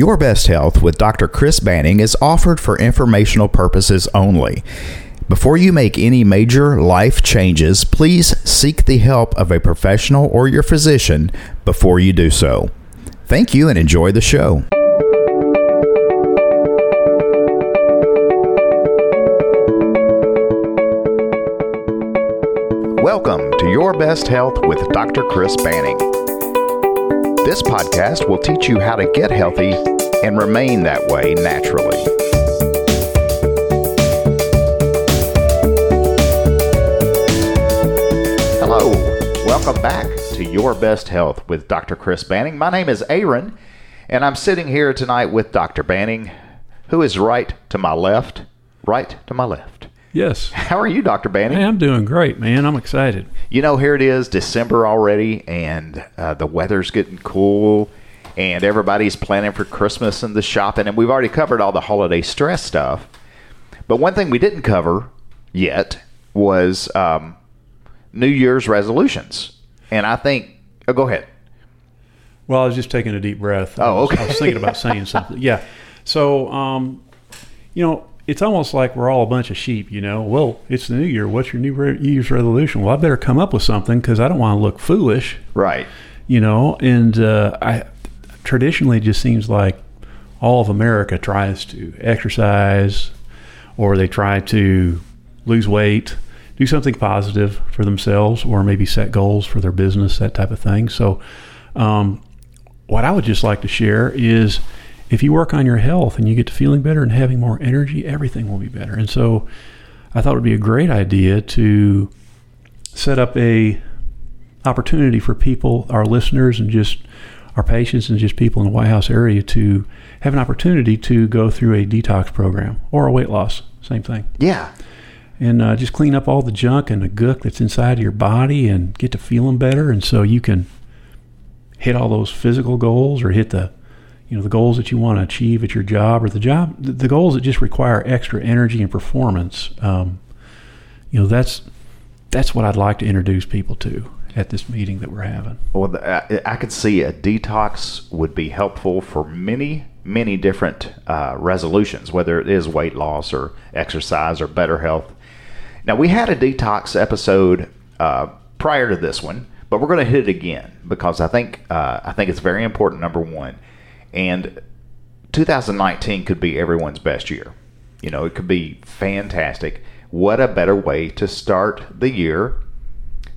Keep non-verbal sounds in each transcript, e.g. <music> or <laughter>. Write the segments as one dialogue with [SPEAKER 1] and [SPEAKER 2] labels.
[SPEAKER 1] Your Best Health with Dr. Chris Banning is offered for informational purposes only. Before you make any major life changes, please seek the help of a professional or your physician before you do so. Thank you and enjoy the show. Welcome to Your Best Health with Dr. Chris Banning. This podcast will teach you how to get healthy and remain that way naturally. Hello, welcome back to Your Best Health with Dr. Chris Banning. My name is Aaron, and I'm sitting here tonight with Dr. Banning, who is right to my left, right to my left.
[SPEAKER 2] Yes.
[SPEAKER 1] How are you, Dr. Banning?
[SPEAKER 2] Hey, I'm doing great, man. I'm excited.
[SPEAKER 1] You know, here it is, December already, and uh, the weather's getting cool, and everybody's planning for Christmas and the shopping, and we've already covered all the holiday stress stuff. But one thing we didn't cover yet was um, New Year's resolutions. And I think, oh, go ahead.
[SPEAKER 2] Well, I was just taking a deep breath. I
[SPEAKER 1] Oh,
[SPEAKER 2] was-
[SPEAKER 1] okay.
[SPEAKER 2] I was thinking about saying something. Yeah. So, um, you know, it's almost like we're all a bunch of sheep, you know. Well, it's the new year. What's your new re- year's resolution? Well, I better come up with something because I don't want to look foolish,
[SPEAKER 1] Right.
[SPEAKER 2] you know. And uh, I traditionally it just seems like all of America tries to exercise or they try to lose weight, do something positive for themselves, or maybe set goals for their business, that type of thing. So, um, what I would just like to share is if you work on your health and you get to feeling better and having more energy, everything will be better. And so, I thought it would be a great idea to set up a opportunity for people, our listeners, and just our patients and just people in the White House area to have an opportunity to go through a detox program or a weight loss, same thing,
[SPEAKER 1] Yeah.
[SPEAKER 2] and uh, just clean up all the junk and the gook that's inside of your body and get to feeling better, and so you can hit all those physical goals or hit the you know the goals that you want to achieve at your job or the job the goals that just require extra energy and performance um, you know that's that's what I'd like to introduce people to at this meeting that we're having
[SPEAKER 1] Well, I, I could see a detox would be helpful for many, many different uh, resolutions, whether it is weight loss or exercise or better health. Now, we had a detox episode uh, prior to this one, but we're going to hit it again because I think uh, I think it's very important. Number one, and 2019 could be everyone's best year. You know, it could be fantastic. What a better way to start the year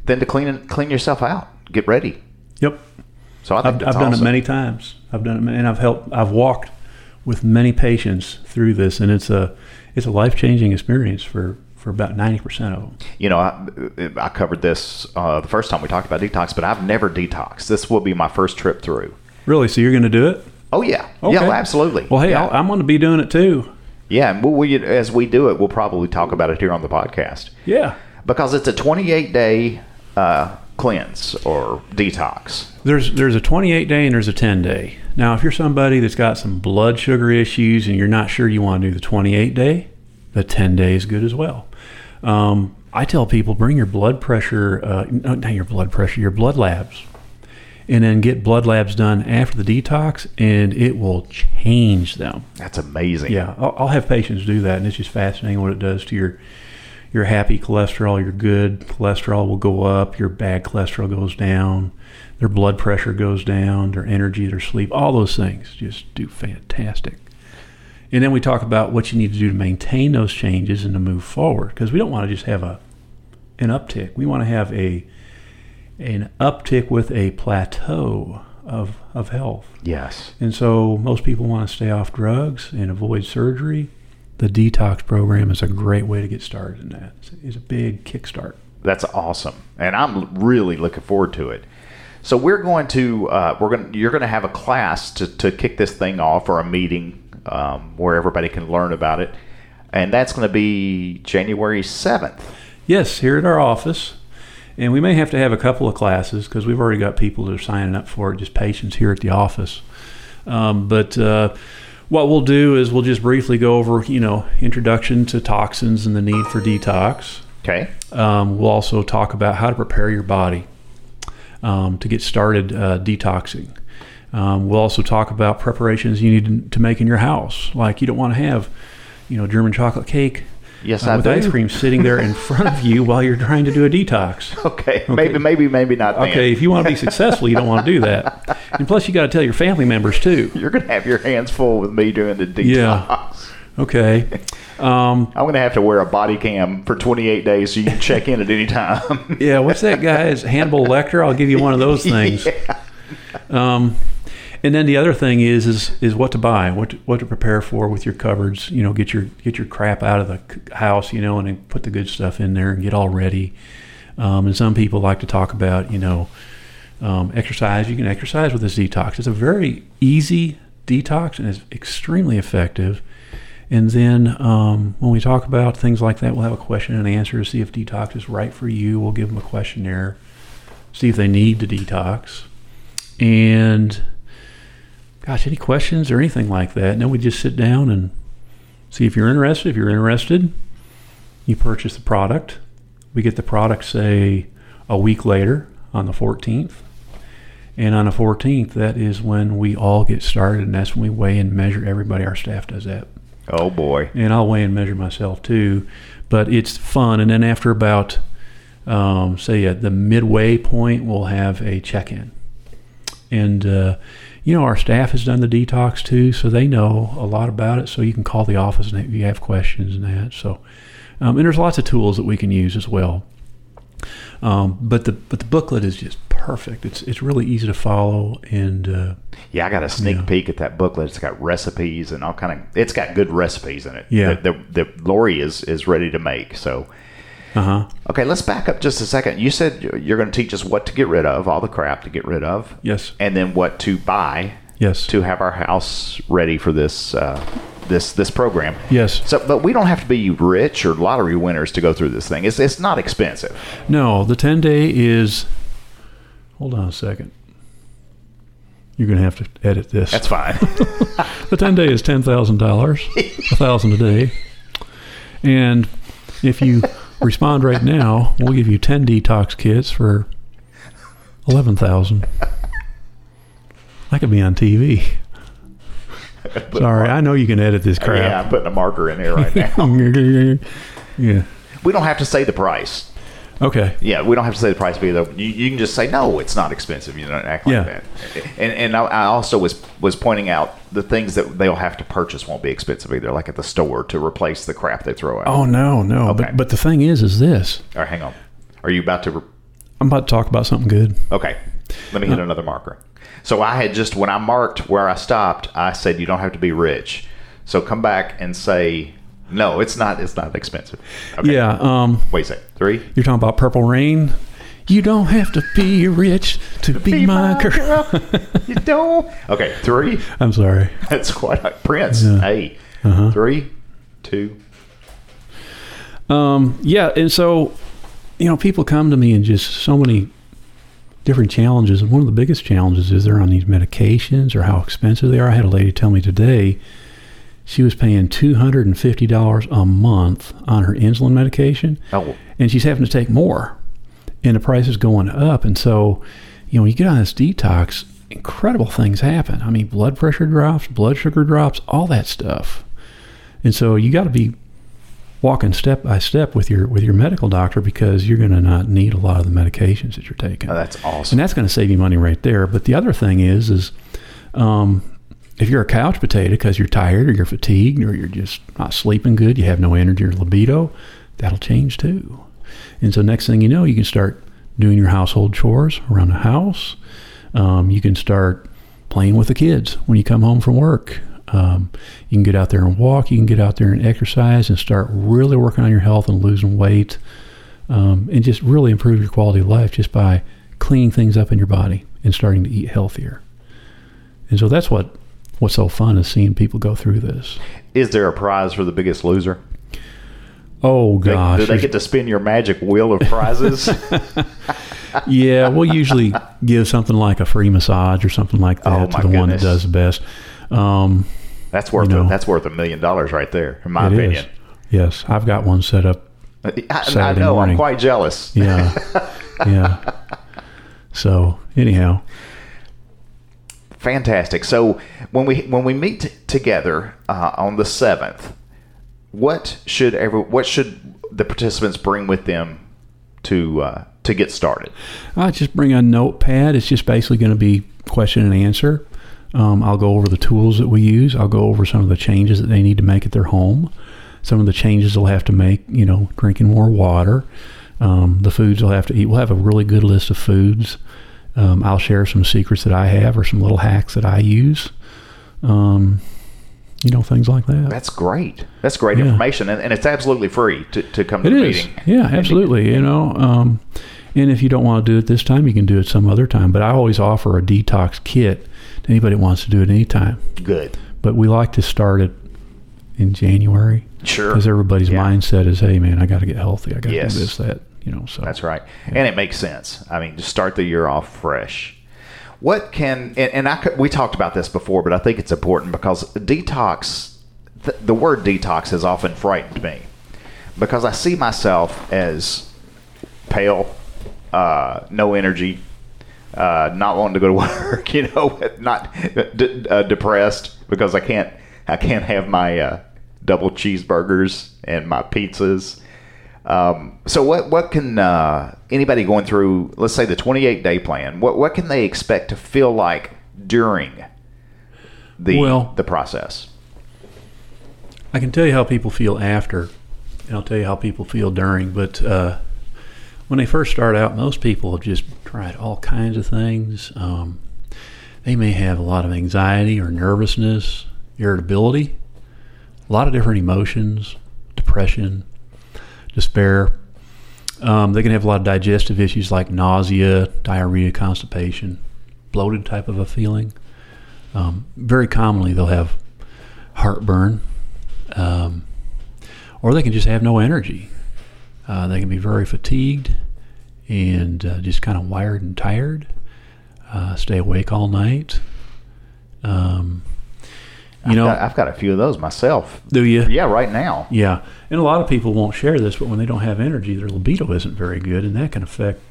[SPEAKER 1] than to clean clean yourself out, get ready.
[SPEAKER 2] yep
[SPEAKER 1] So I think
[SPEAKER 2] I've,
[SPEAKER 1] that's
[SPEAKER 2] I've done it many times. I've done it, and I've helped. I've walked with many patients through this, and it's a it's a life changing experience for for about ninety percent of them.
[SPEAKER 1] You know, I, I covered this uh, the first time we talked about detox, but I've never detoxed. This will be my first trip through.
[SPEAKER 2] Really? So you're going to do it?
[SPEAKER 1] Oh yeah,
[SPEAKER 2] Okay.
[SPEAKER 1] yeah, absolutely.
[SPEAKER 2] Well, hey,
[SPEAKER 1] yeah.
[SPEAKER 2] I'm going to be doing it too.
[SPEAKER 1] yeah, and we'll, as we do it, we'll probably talk about it here on the podcast
[SPEAKER 2] Yeah.
[SPEAKER 1] because it's a 28 day uh, cleanse or detox.
[SPEAKER 2] There's there's a 28 day and there's a 10 day. Now, if you're somebody that's got some blood sugar issues and you're not sure you want to do the 28 day, the 10 day is good as well. Um, I tell people bring your blood pressure, uh, no, not your blood pressure, your blood labs, and then get blood labs done after the detox, and it will change them.
[SPEAKER 1] That's amazing.
[SPEAKER 2] Yeah, I'll, I'll have patients do that, and it's just fascinating what it does to your your happy cholesterol. Your good cholesterol will go up. Your bad cholesterol goes down. Their blood pressure goes down. Their energy, their sleep, all those things just do fantastic. And then we talk about what you need to do to maintain those changes and to move forward because we don't want to just have a an uptick. We want to have a an uptick with a plateau of of health.
[SPEAKER 1] Yes.
[SPEAKER 2] And so most people want to stay off drugs and avoid surgery. The detox program is a great way to get started in that. It's, it's a big kickstart.
[SPEAKER 1] That's awesome, and I'm really looking forward to it. So we're going to uh, we're going you're going to have a class to, to kick this thing off or a meeting um, where everybody can learn about it, and that's going to be January seventh.
[SPEAKER 2] Yes, here at our office. And we may have to have a couple of classes because we've already got people that are signing up for it, just patients here at the office. Um, but uh, what we'll do is we'll just briefly go over, you know, introduction to toxins and the need for detox.
[SPEAKER 1] Okay.
[SPEAKER 2] Um, we'll also talk about how to prepare your body um, to get started uh, detoxing. Um, we'll also talk about preparations you need to make in your house. Like you don't want to have, you know, German chocolate cake
[SPEAKER 1] Yes,
[SPEAKER 2] uh,
[SPEAKER 1] I
[SPEAKER 2] with
[SPEAKER 1] do.
[SPEAKER 2] ice cream sitting there in front of you while you're trying to do a detox. <laughs>
[SPEAKER 1] Okay, maybe, maybe, maybe not. Then.
[SPEAKER 2] Okay, if you want to be successful, you don't want to do that. <laughs> And plus, you got to tell your family members too.
[SPEAKER 1] You're gonna have your hands full with me doing the detox.
[SPEAKER 2] Yeah. Okay. <laughs> Um,
[SPEAKER 1] I'm gonna have to wear a body cam for 28 days so you can check in at any time.
[SPEAKER 2] yeah, what's that guy's Hannibal Lecter? I'll give you one of those things. Um, and then the other thing is is is what to buy, what to, what to prepare for with your cupboards. You know, get your get your crap out of the house, you know, and then put the good stuff in there and get all ready. Um, and some people like to talk about, you know, um, exercise. You can exercise with this detox. It's a very easy detox and it's extremely effective. And then um, when we talk about things like that, we'll have a question and answer to see if detox is right for you. We'll give them a questionnaire, see if they need to detox. And gosh, any questions or anything like that? And then we just sit down and see if you're interested. If you're interested, you purchase the product. We get the product, say, a week later on the 14th. And on the 14th, that is when we all get started, and that's when we weigh and measure everybody. Our staff does that
[SPEAKER 1] Oh boy.
[SPEAKER 2] and I'll weigh and measure myself too. But it's fun. And then after about, um, say, at the midway point, we'll have a check in. And, uh, you know, our staff has done the detox too, so they know a lot about it. So you can call the office and if you have questions and that. So, um, and there's lots of tools that we can use as well. Um, but the but the booklet is just perfect. It's it's really easy to follow and uh,
[SPEAKER 1] Yeah, I got a sneak peek at that booklet. It's got recipes and all kind of. It's got good recipes in it.
[SPEAKER 2] Yeah.
[SPEAKER 1] the, the, the Lori is is ready to make. So
[SPEAKER 2] uh huh.
[SPEAKER 1] okay, let's back up just a second. You said you're- going to teach us what to get rid of, all the crap to get rid of,
[SPEAKER 2] Yes.
[SPEAKER 1] and then what to buy
[SPEAKER 2] Yes.
[SPEAKER 1] to have our house ready for this uh, this this program.
[SPEAKER 2] Yes.
[SPEAKER 1] So, but we don't have to be rich or lottery winners to go through this thing. It's it's not expensive.
[SPEAKER 2] No, the 10 day is. Hold on a second. You're going to have to edit this.
[SPEAKER 1] That's fine. <laughs>
[SPEAKER 2] the 10 day is $10,000, a thousand a day. And if you respond right now, we'll give you 10 detox kits for 11,000. I could be on TV. Sorry, I know you can edit this crap. yeah.
[SPEAKER 1] I'm putting a marker in here right now. <laughs>
[SPEAKER 2] yeah.
[SPEAKER 1] we don't have to say the price.
[SPEAKER 2] Okay.
[SPEAKER 1] Yeah, we don't have to say the price either. You, you can just say no, it's not expensive. You don't act like
[SPEAKER 2] Yeah.
[SPEAKER 1] that. And and I, I also was was pointing out the things that they'll have to purchase won't be expensive either, like at the store to replace the crap they throw out.
[SPEAKER 2] Oh no, no.
[SPEAKER 1] Okay.
[SPEAKER 2] But but the thing is, is this.
[SPEAKER 1] All right, hang on. Are you about to? Re-
[SPEAKER 2] I'm about to talk about something good.
[SPEAKER 1] okay, let me hit uh, another marker. So I had just when I marked where I stopped, I said you don't have to be rich. So come back and say no, it's not. It's not expensive. Okay.
[SPEAKER 2] Yeah. Um.
[SPEAKER 1] Wait a second. Three.
[SPEAKER 2] You're talking about Purple Rain. You don't have to be rich to be, my girl. <laughs>
[SPEAKER 1] you don't. Okay, three.
[SPEAKER 2] I'm sorry.
[SPEAKER 1] That's quite like Prince.
[SPEAKER 2] Yeah.
[SPEAKER 1] Hey,
[SPEAKER 2] Uh-huh.
[SPEAKER 1] three, two.
[SPEAKER 2] Um, yeah, and so you know, people come to me and just so many different challenges, and one of the biggest challenges is they're on these medications or how expensive they are. I had a lady tell me today she was paying two hundred and fifty dollars a month on her insulin medication,
[SPEAKER 1] Oh,
[SPEAKER 2] and she's having to take more, and the price is going up. And so, you know, when you get on this detox, incredible things happen. I mean, blood pressure drops, blood sugar drops, all that stuff. And so, you got to be walking step by step with your with your medical doctor because you're going to not need a lot of the medications that you're taking.
[SPEAKER 1] oh, that's awesome.
[SPEAKER 2] and that's going to save you money right there. But the other thing is, is um, if you're a couch potato because you're tired or you're fatigued or you're just not sleeping good, you have no energy or libido, that'll change too. And so next thing you know, you can start doing your household chores around the house. Um, you can start playing with the kids when you come home from work. Um, you can get out there and walk. You can get out there and exercise and start really working on your health and losing weight, um, and just really improve your quality of life just by cleaning things up in your body and starting to eat healthier. And so that's what what's so fun is seeing people go through this.
[SPEAKER 1] Is there a prize for the biggest loser?
[SPEAKER 2] Oh gosh,
[SPEAKER 1] do they get to spin your magic wheel of prizes? <laughs>
[SPEAKER 2] yeah, we'll usually give something like a free massage or something like that
[SPEAKER 1] Oh,
[SPEAKER 2] to the one that does the best. Um,
[SPEAKER 1] that's worth
[SPEAKER 2] You know.
[SPEAKER 1] that's worth a million dollars right there, in my
[SPEAKER 2] it is.
[SPEAKER 1] opinion.
[SPEAKER 2] Yes, I've got one set up.
[SPEAKER 1] I, I know.
[SPEAKER 2] Morning.
[SPEAKER 1] I'm quite jealous.
[SPEAKER 2] Yeah, yeah. <laughs> So anyhow,
[SPEAKER 1] Fantastic. So when we when we meet together uh, on the seventh, what should every what should the participants bring with them to uh, to get started?
[SPEAKER 2] I just bring a notepad. It's just basically going to be question and answer. Um, I'll go over the tools that we use. I'll go over some of the changes that they need to make at their home. Some of the changes they'll have to make, you know, drinking more water. Um, the foods they'll have to eat. We'll have a really good list of foods. Um, I'll share some secrets that I have or some little hacks that I use. Um, you know, things like that.
[SPEAKER 1] That's great. That's great
[SPEAKER 2] Yeah.
[SPEAKER 1] information, and, and it's absolutely free to, to come to
[SPEAKER 2] It
[SPEAKER 1] the
[SPEAKER 2] is.
[SPEAKER 1] meeting.
[SPEAKER 2] Yeah, absolutely. You know, um, and if you don't want to do it this time, you can do it some other time. But I always offer a detox kit to anybody who wants to do it anytime.
[SPEAKER 1] Good.
[SPEAKER 2] But we like to start it in January
[SPEAKER 1] Sure.
[SPEAKER 2] because everybody's
[SPEAKER 1] Yeah.
[SPEAKER 2] mindset is, hey, man, I got to get healthy. I got to
[SPEAKER 1] Yes.
[SPEAKER 2] do this, that. You know, so
[SPEAKER 1] That's right, and it makes sense. I mean, to start the year off fresh. What can and, and I could, we talked about this before, but I think it's important because detox. The, the word detox has often frightened me because I see myself as pale, uh, no energy, uh, not wanting to go to <laughs> work. You know, <laughs> not d- uh, depressed because I can't I can't have my uh, double cheeseburgers and my pizzas. Um, so what what can uh, anybody going through, let's say the 28 day plan, what what can they expect to feel like during the
[SPEAKER 2] Well-
[SPEAKER 1] the process?
[SPEAKER 2] I can tell you how people feel after, and I'll tell you how people feel during. But uh, when they first start out, most people have just tried all kinds of things. Um, they may have a lot of anxiety or nervousness, irritability, a lot of different emotions, depression, despair. Um, they can have a lot of digestive issues like nausea, diarrhea, constipation, bloated type of a feeling. Um, very commonly, they'll have heartburn, um, or they can just have no energy. Uh, they can be very fatigued and uh, just kind of wired and tired. Uh, stay awake all night. Um, you
[SPEAKER 1] I've
[SPEAKER 2] know,
[SPEAKER 1] got, I've got a few of those myself.
[SPEAKER 2] do you?
[SPEAKER 1] Yeah, right now.
[SPEAKER 2] Yeah, and a lot of people won't share this, but when they don't have energy, their libido isn't very good, and that can affect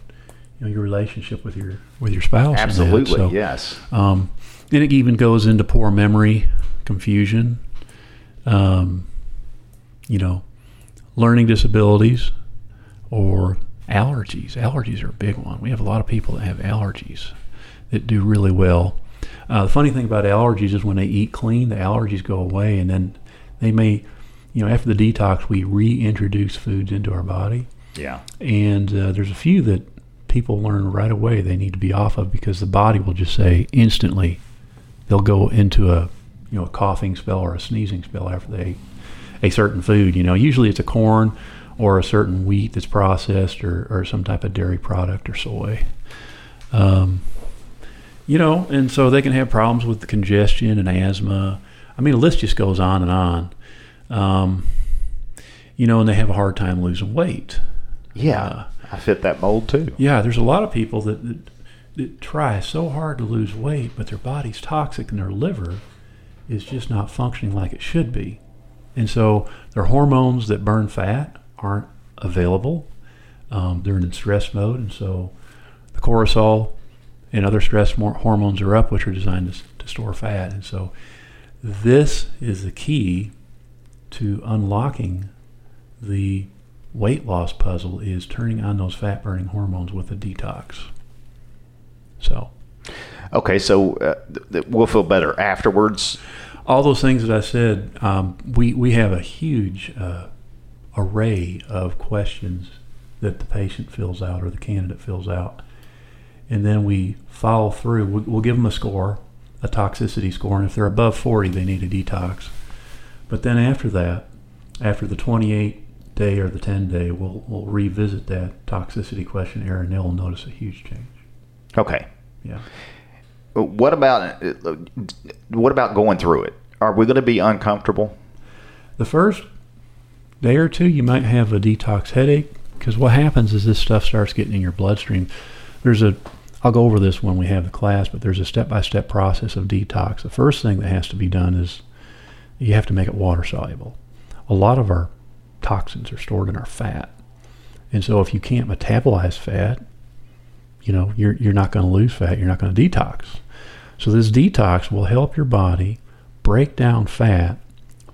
[SPEAKER 2] you know your relationship with your with your spouse.
[SPEAKER 1] Absolutely,
[SPEAKER 2] So,
[SPEAKER 1] yes.
[SPEAKER 2] Um, and it even goes into poor memory, confusion, um, you know, learning disabilities, or allergies. Allergies are a big one. We have a lot of people that have allergies that do really well. Uh, the funny thing about allergies is when they eat clean, the allergies go away, and then they may, you know, after the detox, we reintroduce foods into our body.
[SPEAKER 1] Yeah.
[SPEAKER 2] and uh, there's a few that people learn right away they need to be off of because the body will just say instantly they'll go into a you know a coughing spell or a sneezing spell after they ate a certain food you know. Usually it's a corn or a certain wheat that's processed or, or some type of dairy product or soy. Um, you know and so they can have problems with the congestion and asthma i mean the list just goes on and on um, you know and they have a hard time losing weight
[SPEAKER 1] Yeah.
[SPEAKER 2] Uh,
[SPEAKER 1] I fit that mold too.
[SPEAKER 2] yeah, there's a lot of people that, that, that try so hard to lose weight, but their body's toxic and their liver is just not functioning like it should be. And so their hormones that burn fat aren't available. Um, they're in stress mode, and so the cortisol and other stress hormones are up, which are designed to, to store fat. And so this is the key to unlocking the weight loss puzzle is turning on those fat burning hormones with a detox. So,
[SPEAKER 1] Okay, so uh, th- th- we'll feel better afterwards.
[SPEAKER 2] all those things that I said, um, we, we have a huge uh, array of questions that the patient fills out or the candidate fills out. And then we follow through. We'll, we'll give them a score, a toxicity score, and if they're above 40, they need a detox. But then after that, after the 28 day or the 10 day, we'll, we'll revisit that toxicity questionnaire and they'll notice a huge change.
[SPEAKER 1] Okay.
[SPEAKER 2] Yeah.
[SPEAKER 1] What about what about going through it? Are we going to be uncomfortable?
[SPEAKER 2] The first day or two, you might have a detox headache because what happens is this stuff starts getting in your bloodstream. There's a, I'll go over this when we have the class, but there's a step by step process of detox. The first thing that has to be done is you have to make it water soluble. A lot of our toxins are stored in our fat. And so if you can't metabolize fat, you know, you're, you're not going to lose fat. You're not going to detox. So this detox will help your body break down fat,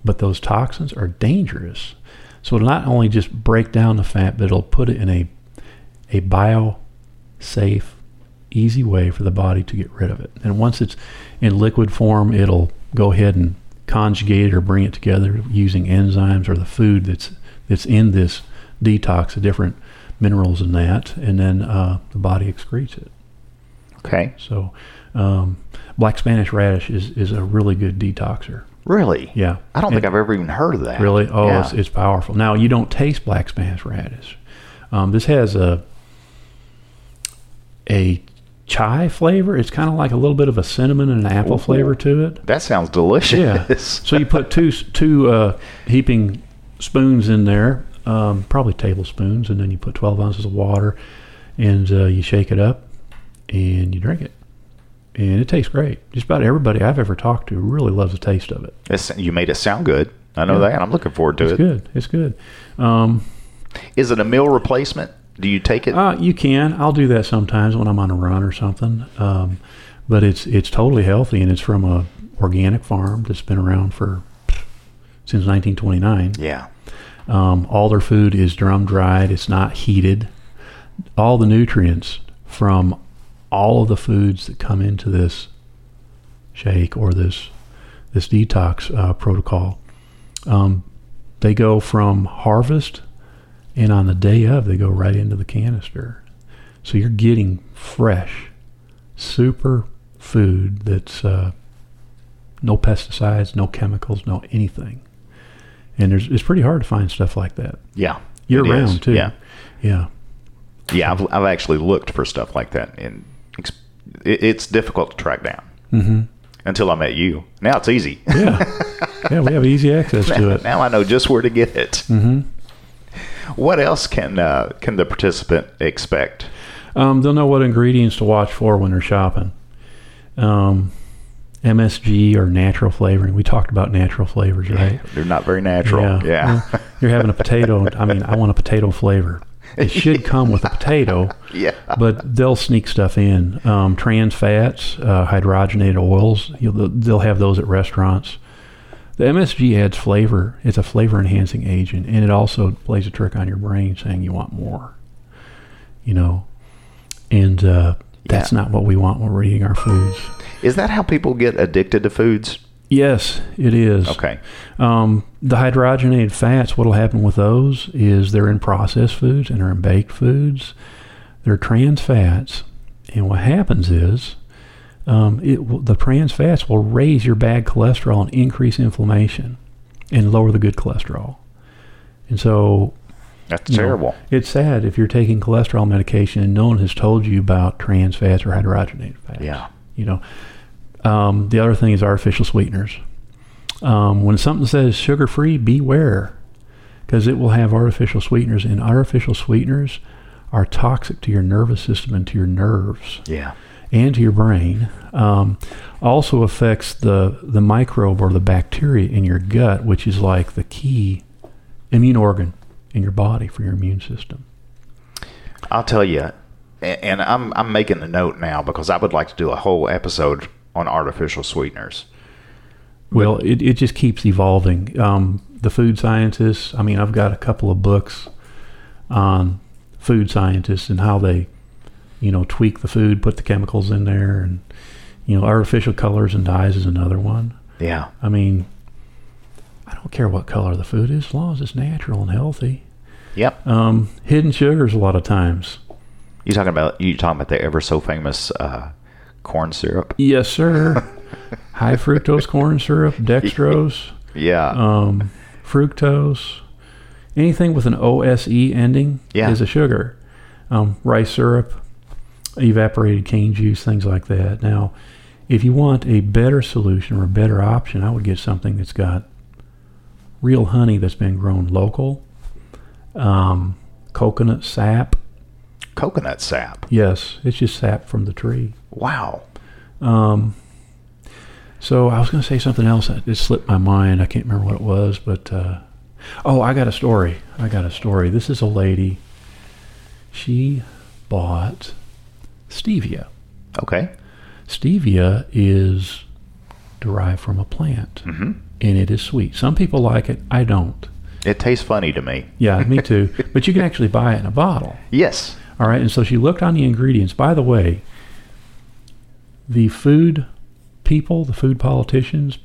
[SPEAKER 2] but those toxins are dangerous. So it'll not only just break down the fat, but it'll put it in a a bio safe, easy way for the body to get rid of it. And once it's in liquid form, it'll go ahead and conjugate it or bring it together using enzymes or the food that's that's in this detox, the different minerals in that, and then uh, the body excretes it.
[SPEAKER 1] Okay.
[SPEAKER 2] So, um, black Spanish radish is, is a really good detoxer.
[SPEAKER 1] Really?
[SPEAKER 2] Yeah.
[SPEAKER 1] I don't
[SPEAKER 2] And-
[SPEAKER 1] think I've ever even heard of that.
[SPEAKER 2] Really? Oh,
[SPEAKER 1] Yeah.
[SPEAKER 2] it's, it's powerful. Now you don't taste black Spanish radish. Um, this has a a chai flavor. It's kind of like a little bit of a cinnamon and an apple
[SPEAKER 1] Ooh.
[SPEAKER 2] flavor to it.
[SPEAKER 1] that sounds delicious.
[SPEAKER 2] Yeah. so you put two two uh, heaping spoons in there, um, probably tablespoons, and then you put twelve ounces of water, and uh, you shake it up, and you drink it, and it tastes great. Just about everybody I've ever talked to really loves the taste of it.
[SPEAKER 1] It's- you made it sound good. I know
[SPEAKER 2] Yeah.
[SPEAKER 1] that. I'm looking forward to
[SPEAKER 2] It's
[SPEAKER 1] it.
[SPEAKER 2] good. It's good. Um,
[SPEAKER 1] Is it a meal replacement? Do you take it?
[SPEAKER 2] Uh, you can. I'll do that sometimes when I'm on a run or something. Um, but it's it's totally healthy and it's from a organic farm that's been around for since 1929.
[SPEAKER 1] yeah.
[SPEAKER 2] Um, all their food is drum dried. It's not heated. All the nutrients from all of the foods that come into this shake or this this detox uh, protocol, um, they go from harvest, and on the day of, they go right into the canister. So you're getting fresh, super food that's uh, no pesticides, no chemicals, no anything. And there's it's pretty hard to find stuff like that
[SPEAKER 1] Yeah.
[SPEAKER 2] year
[SPEAKER 1] is.
[SPEAKER 2] round too.
[SPEAKER 1] Yeah.
[SPEAKER 2] yeah.
[SPEAKER 1] Yeah. I've, I've actually looked for stuff like that, and it's difficult to track down
[SPEAKER 2] Mm-hmm.
[SPEAKER 1] until I met you. Now it's easy.
[SPEAKER 2] Yeah, <laughs> yeah, we have easy access to it.
[SPEAKER 1] now I know just where to get it.
[SPEAKER 2] hmm
[SPEAKER 1] What else can uh, can the participant expect?
[SPEAKER 2] Um, they'll know what ingredients to watch for when they're shopping. Um, MSG or natural flavoring. We talked about natural flavors, right?
[SPEAKER 1] They're not very natural. Yeah.
[SPEAKER 2] Well, you're having a potato. <laughs> I mean, I want a potato flavor. It should come with a potato, <laughs>
[SPEAKER 1] Yeah.
[SPEAKER 2] but they'll sneak stuff in. Um, trans fats, uh, hydrogenated oils. You'll, they'll have those at restaurants. The MSG adds flavor. It's a flavor enhancing agent, and it also plays a trick on your brain, saying you want more. You know, and uh, that's
[SPEAKER 1] Yeah.
[SPEAKER 2] not what we want when we're eating our foods.
[SPEAKER 1] Is that how people get addicted to foods?
[SPEAKER 2] Yes, it is.
[SPEAKER 1] Okay.
[SPEAKER 2] Um, the hydrogenated fats, what will happen with those is they're in processed foods and they're in baked foods. They're trans fats. And what happens is um, it the trans fats will raise your bad cholesterol and increase inflammation and lower the good cholesterol. And so
[SPEAKER 1] That's
[SPEAKER 2] you know,
[SPEAKER 1] terrible.
[SPEAKER 2] it's sad if you're taking cholesterol medication and no one has told you about trans fats or hydrogenated fats.
[SPEAKER 1] Yeah.
[SPEAKER 2] You know, um, the other thing is artificial sweeteners. Um, when something says sugar free, beware because it will have artificial sweeteners, and artificial sweeteners are toxic to your nervous system and to your nerves
[SPEAKER 1] Yeah.
[SPEAKER 2] And to your brain. Um, also affects the the microbe or the bacteria in your gut, which is like the key immune organ in your body for your immune system.
[SPEAKER 1] I'll tell you, and I'm I'm making a note now because I would like to do a whole episode on artificial sweeteners.
[SPEAKER 2] Well, it, it just keeps evolving. Um, the food scientists, I mean, I've got a couple of books on food scientists and how they, you know, tweak the food, put the chemicals in there, and, you know, artificial colors and dyes is another one.
[SPEAKER 1] Yeah.
[SPEAKER 2] I mean, I don't care what color the food is as long as it's natural and healthy.
[SPEAKER 1] Yep.
[SPEAKER 2] Um, hidden sugars a lot of times.
[SPEAKER 1] You talking about you talking about the ever so famous uh, corn syrup?
[SPEAKER 2] Yes, sir. <laughs> High fructose corn syrup, <laughs> dextrose.
[SPEAKER 1] Yeah.
[SPEAKER 2] um, fructose, anything with an OSE ending
[SPEAKER 1] Yeah.
[SPEAKER 2] is a sugar. Um, rice syrup, evaporated cane juice, things like that. Now, if you want a better solution or a better option, I would get something that's got real honey that's been grown local, um, coconut sap.
[SPEAKER 1] Coconut sap.
[SPEAKER 2] Yes, it's just sap from the tree.
[SPEAKER 1] Wow.
[SPEAKER 2] Um, so I was going to say something else. It slipped my mind. I can't remember what it was, but uh, oh, I got a story. I got a story. This is a lady. She bought stevia.
[SPEAKER 1] Okay.
[SPEAKER 2] Stevia is derived from a plant,
[SPEAKER 1] Mm-hmm.
[SPEAKER 2] and it is sweet. Some people like it. I don't.
[SPEAKER 1] It tastes funny to me.
[SPEAKER 2] Yeah, me <laughs> too. but you can actually buy it in a bottle.
[SPEAKER 1] Yes.
[SPEAKER 2] All right, and so she looked on the ingredients. By the way, the food people, the food politicians,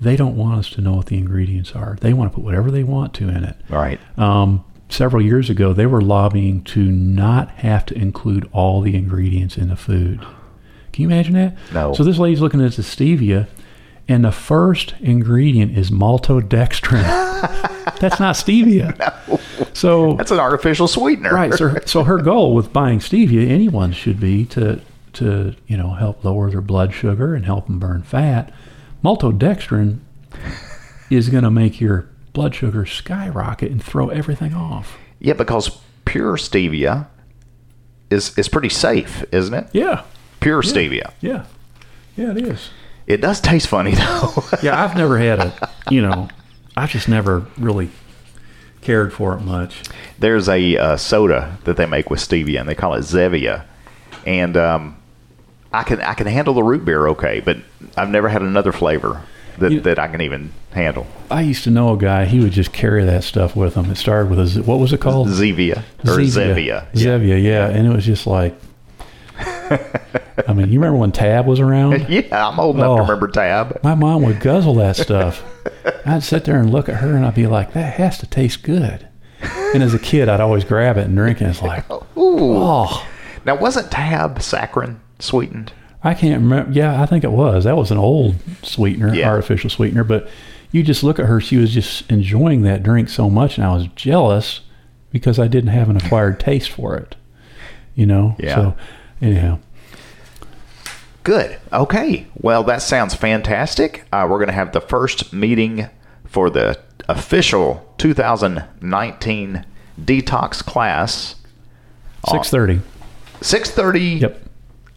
[SPEAKER 2] they don't want us to know what the ingredients are. They want to put whatever they want to in it.
[SPEAKER 1] All right.
[SPEAKER 2] Um, several years ago, they were lobbying to not have to include all the ingredients in the food. Can you imagine that?
[SPEAKER 1] No.
[SPEAKER 2] So this lady's looking at the stevia, and the first ingredient is maltodextrin. <laughs> That's not stevia. <laughs> No. So
[SPEAKER 1] That's an artificial sweetener.
[SPEAKER 2] right. So, her- <laughs> so her goal with buying stevia, anyone should be to to you know help lower their blood sugar and help them burn fat. Maltodextrin is going to make your blood sugar skyrocket and throw everything off.
[SPEAKER 1] Yeah, because pure stevia is is pretty safe, isn't it?
[SPEAKER 2] Yeah,
[SPEAKER 1] Pure stevia.
[SPEAKER 2] yeah, yeah. It is.
[SPEAKER 1] It does taste funny though. <laughs>
[SPEAKER 2] Yeah, I've never had a you know, I've just never really cared for it much.
[SPEAKER 1] There's a uh, soda that they make with stevia, and they call it Zevia, and um, I can I can handle the root beer okay, but I've never had another flavor that,
[SPEAKER 2] You-
[SPEAKER 1] that I can even handle.
[SPEAKER 2] I used to know a guy. He would just carry that stuff with him. It started with a Z- what was it called?
[SPEAKER 1] Zevia or Zevia.
[SPEAKER 2] Zevia, yeah. And it was just like, I mean, you remember when Tab was around? <laughs>
[SPEAKER 1] Yeah, I'm old enough
[SPEAKER 2] Oh.
[SPEAKER 1] to remember Tab.
[SPEAKER 2] My mom would guzzle that stuff. <laughs> I'd sit there and look at her, and I'd be like, "That has to taste good." And as a kid, I'd always grab it and drink it. It's like, <laughs>
[SPEAKER 1] Ooh.
[SPEAKER 2] oh,
[SPEAKER 1] Now, wasn't Tab saccharin sweetened?
[SPEAKER 2] I can't remember. Yeah, I think it was. That was an old sweetener,
[SPEAKER 1] Yeah.
[SPEAKER 2] artificial sweetener. But you just look at her; she was just enjoying that drink so much, and I was jealous because I didn't have an acquired taste for it. You know.
[SPEAKER 1] Yeah.
[SPEAKER 2] So, anyhow,
[SPEAKER 1] Good. Okay. Well, that sounds fantastic. Uh, we're going to have the first meeting for the official 2019 detox class.
[SPEAKER 2] six thirty.
[SPEAKER 1] 6:30
[SPEAKER 2] Yep.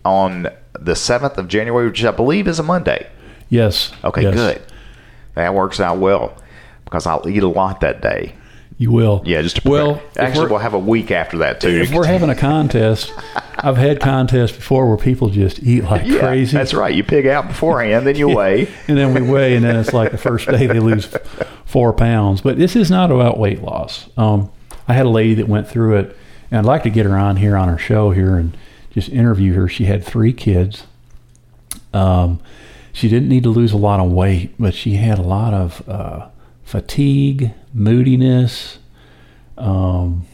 [SPEAKER 1] on the 7th of January, which I believe is a Monday.
[SPEAKER 2] Yes.
[SPEAKER 1] Okay,
[SPEAKER 2] Yes.
[SPEAKER 1] good. That works out well because I'll eat a lot that day.
[SPEAKER 2] You will.
[SPEAKER 1] Yeah, just
[SPEAKER 2] well.
[SPEAKER 1] actually, we'll have a week after that too.
[SPEAKER 2] if we're having a contest, <laughs> I've had contests before where people just eat like
[SPEAKER 1] yeah,
[SPEAKER 2] crazy.
[SPEAKER 1] That's right. You pig out beforehand, then you <laughs> weigh.
[SPEAKER 2] and then we weigh, and then it's like the first day they lose <laughs> four pounds. But this is not about weight loss. Um, I had a lady that went through it, and I'd like to get her on here on our show here and just interview her. She had three kids. Um, she didn't need to lose a lot of weight, but she had a lot of uh, fatigue, moodiness. Um,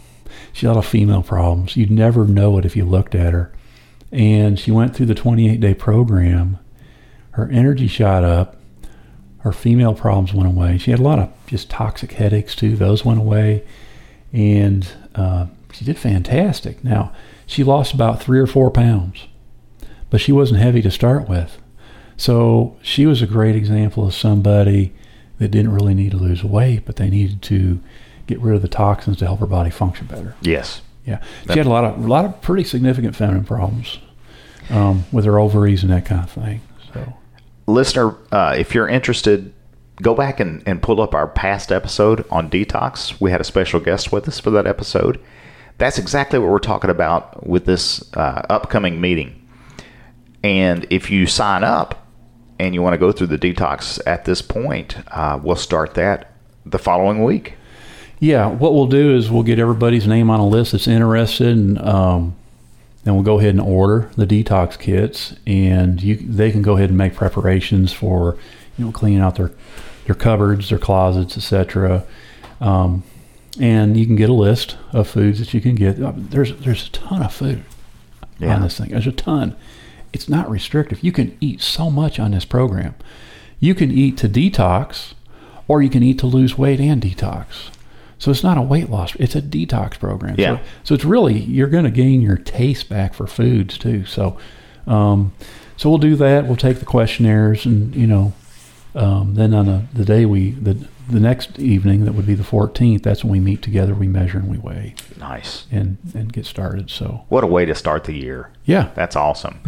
[SPEAKER 2] she had a lot of female problems. You'd never know it if you looked at her. And she went through the 28 day program. Her energy shot up. Her female problems went away. She had a lot of just toxic headaches too. Those went away. And uh, she did fantastic. Now, she lost about three or four pounds, but she wasn't heavy to start with. So she was a great example of somebody that didn't really need to lose weight, but they needed to get rid of the toxins to help her body function better.
[SPEAKER 1] Yes.
[SPEAKER 2] Yeah, she had a lot of a lot of pretty significant feminine problems um, with her ovaries and that kind of thing. So
[SPEAKER 1] listener, uh, if you're interested, go back and, and pull up our past episode on detox. We had a special guest with us for that episode. That's exactly what we're talking about with this uh, upcoming meeting. And if you sign up and you want to go through the detox at this point, uh, we'll start that the following week.
[SPEAKER 2] yeah, what we'll do is we'll get everybody's name on a list that's interested, and um, then we'll go ahead and order the detox kits, and you they can go ahead and make preparations for you know cleaning out their their cupboards, their closets, etc. Um, and you can get a list of foods that you can get. Uh, There's there's a ton of food
[SPEAKER 1] Yeah.
[SPEAKER 2] on this thing. There's a ton. It's not restrictive. You can eat so much on this program. You can eat to detox, or you can eat to lose weight and detox. So it's not a weight loss; it's a detox program.
[SPEAKER 1] Yeah.
[SPEAKER 2] So, so it's really you're going to gain your taste back for foods too. So, um, so we'll do that. We'll take the questionnaires, and you know, um, then on a, the day we the the next evening that would be the 14th. That's when we meet together. We measure and we weigh
[SPEAKER 1] Nice.
[SPEAKER 2] and and get started. So
[SPEAKER 1] What a way to start the year.
[SPEAKER 2] yeah,
[SPEAKER 1] That's awesome.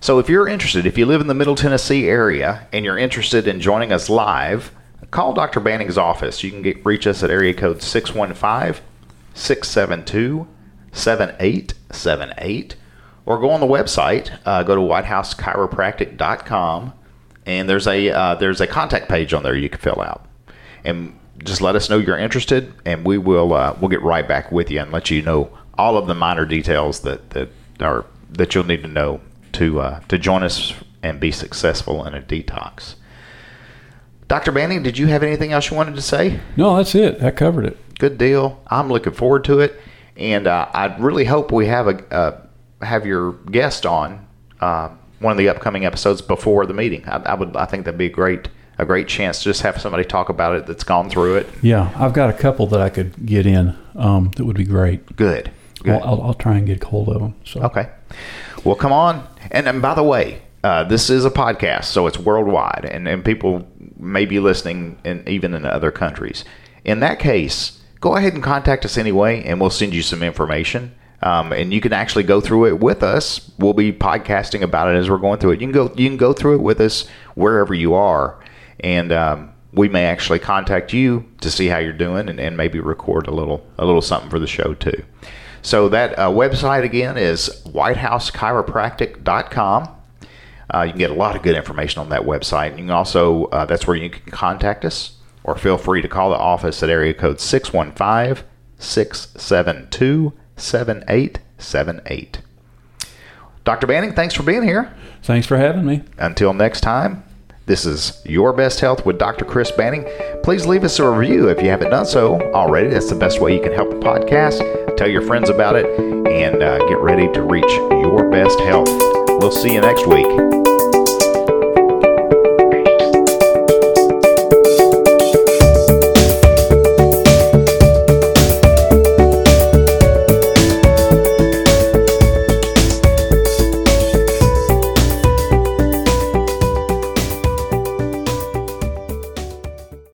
[SPEAKER 1] So, if you're interested, if you live in the Middle Tennessee area and you're interested in joining us live, call Dr. Banning's office. You can get, reach us at area code 615 672 7878, or go on the website. Uh, go to whitehousechiropractic.com, and there's a uh, there's a contact page on there you can fill out, and just let us know you're interested, and we will uh, we'll get right back with you and let you know all of the minor details that that are that you'll need to know to uh, to join us and be successful in a detox. Dr. Banning, did you have anything else you wanted to say?
[SPEAKER 2] No, that's it. That covered it.
[SPEAKER 1] Good deal. I'm looking forward to it, and uh, I really hope we have a uh, have your guest on uh, one of the upcoming episodes before the meeting. I, I, would I think that'd be a great a great chance to just have somebody talk about it that's gone through it.
[SPEAKER 2] Yeah, I've got a couple that I could get in. Um, that would be great.
[SPEAKER 1] Good. Good.
[SPEAKER 2] I'll, I'll, I'll, try and get hold of them. So.
[SPEAKER 1] Okay. Well, come on. And, and by the way, uh, this is a podcast, so it's worldwide, and, and people may be listening, in, even in other countries. In that case, go ahead and contact us anyway, and we'll send you some information. Um, and you can actually go through it with us. We'll be podcasting about it as we're going through it. You can go you can go through it with us wherever you are, and um, we may actually contact you to see how you're doing, and, and maybe record a little a little something for the show too. So that uh, website again is whitehousechiropractic.com. Uh, you can get a lot of good information on that website. You can also, uh, that's where you can contact us or feel free to call the office at area code 615 672 7878. Dr. Banning, thanks for being here.
[SPEAKER 2] Thanks for having me.
[SPEAKER 1] Until next time, this is Your Best Health with Dr. Chris Banning. Please leave us a review if you haven't done so already. That's the best way you can help the podcast. Tell your friends about it and uh, get ready to reach your best health. We'll see you next week.